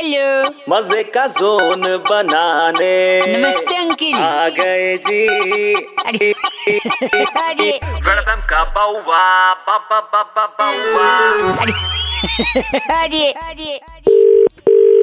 Hello. मज़े का zone बनाने। नमस्ते अंकिल। आ गए जी। अरे अरे। वेलकम का बाउवा बाबा बाबा बाउवा। अरे अरे अरे।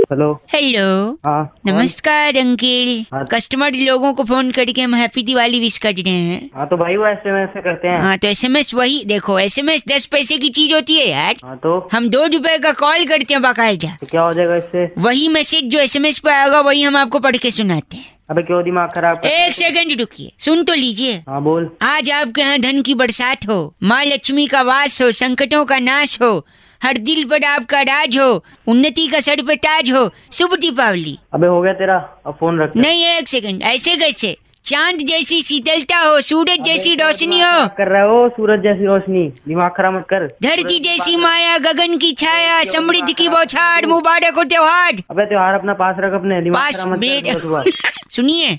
हेलो हेलो हाँ नमस्कार अंकिल। हाँ। कस्टमर लोगों को फ़ोन करके हम हैप्पी दिवाली विश कर रहे हैं। हाँ तो भाई वो ऐसे वैसे करते हैं। हाँ तो एस एम एस वही देखो एस एम एस दस पैसे की चीज़ होती है यार। हाँ तो? हम दो रुपए का कॉल करते हैं बाकायदा। तो क्या हो जाएगा इससे? वही मैसेज जो एस एम एस पे आएगा वही हम आपको पढ़ के सुनाते हैं। अबे क्यों दिमाग खराब एक सेकंड रुकिए सुन तो लीजिए। हाँ बोल। आज आपके यहाँ धन की बरसात हो माँ लक्ष्मी का वास हो संकटों का नाश हो हर दिल पर आपका राज हो उन्नति का सर पे ताज हो। शुभ दीपावली। अबे हो गया तेरा? अब फ़ोन रख नहीं एक सेकंड। ऐसे कैसे? चाँद जैसी शीतलता हो सूरज जैसी रोशनी हो। कर रहे हो? सूरज जैसी रोशनी। दिमाग खराब मत कर। धरती जैसी माया गगन की छाया समृद्धि की बौछार मुबारक हो त्योहार। अबे त्योहार अपना पास रख अपने। दिमाग खराब मत कर सुनिए।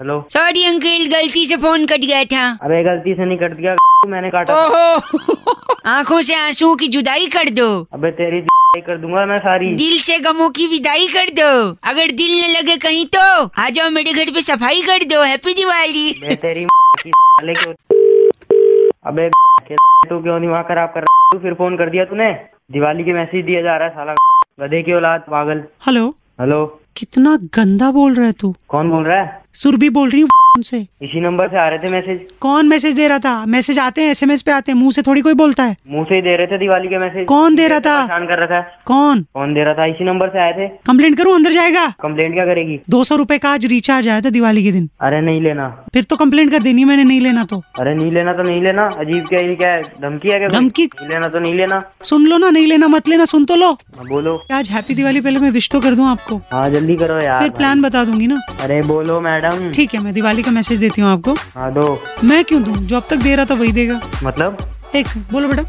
हेलो? सॉरी अंकल गलती से फ़ोन कट गया था। अबे गलती से नहीं कट दिया मैंने काटा ओहो। आँखों से आंसुओं की जुदाई कर दो। अबे तेरी कर दूँगा मैं सारी। दिल से गमों की विदाई कर दो। अगर दिल न लगे कहीं तो आ जाओ मेरे घर पे सफ़ाई कर दो हैप्पी दिवाली। तेरी अबे तू क्यों दिमाग खराब कर रहा? है? तू फिर फ़ोन कर दिया तूने? दिवाली के मैसेज दिया जा रहा है साला। गधे की औलाद पागल। हेलो? हेलो? कितना गंदा बोल रहा है तू। कौन बोल रहा है? सुरभि बोल रही हूँ। से इसी नंबर से आ रहे थे मैसेज? कौन मैसेज दे रहा था? मैसेज आते हैं एसएमएस पे आते हैं मुँह से थोड़ी कोई बोलता है? मुँह से ही दे रहे थे दिवाली के मैसेज। कौन दे रहा था? परेशान कर रखा है कौन? कौन दे रहा था? इसी नंबर से आए थे। कंप्लेंट करूँ अंदर जाएगा? कंप्लेंट क्या करेगी? दो सौ रूपए का आज रिचार्ज आया था दिवाली के दिन। अरे नहीं लेना। फिर तो कंप्लेंट कर देनी मैंने नहीं लेना तो। अरे नहीं लेना तो नहीं लेना। अजीब क्या ये क्या है? धमकी है क्या धमकी? लेना तो नहीं लेना। सुन लो ना नहीं लेना मत लेना सुन तो लो। हाँ, बोलो। आज हैप्पी दिवाली पहले मैं विश तो कर दूँ आपको। हाँ जल्दी करो यार। फिर प्लान बता दूँगी ना। अरे बोलो मैडम। ठीक है मैं दिवाली का मैसेज देती हूँ आपको। हाँ दो। मैं क्यों दूँ? जो अब तक दे रहा था वही देगा। मतलब? एक सेकंड बोलो बेटा।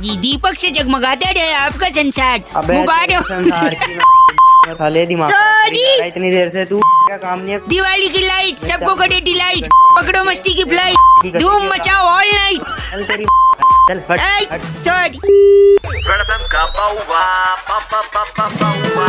जी दीपक से जगमगाता रहे आपका संसार। मुबारक। की है इतनी देर से तू क्या काम नहीं है। दिवाली की लाइट सबको करे डिलाइट पकड़ो मस्ती की फ़्लाइट धूम मचाओ ऑल नाइट चल तेरी चल हट हट। सॉरी वेलकम का बाउवा बाबा बाबा Bauaa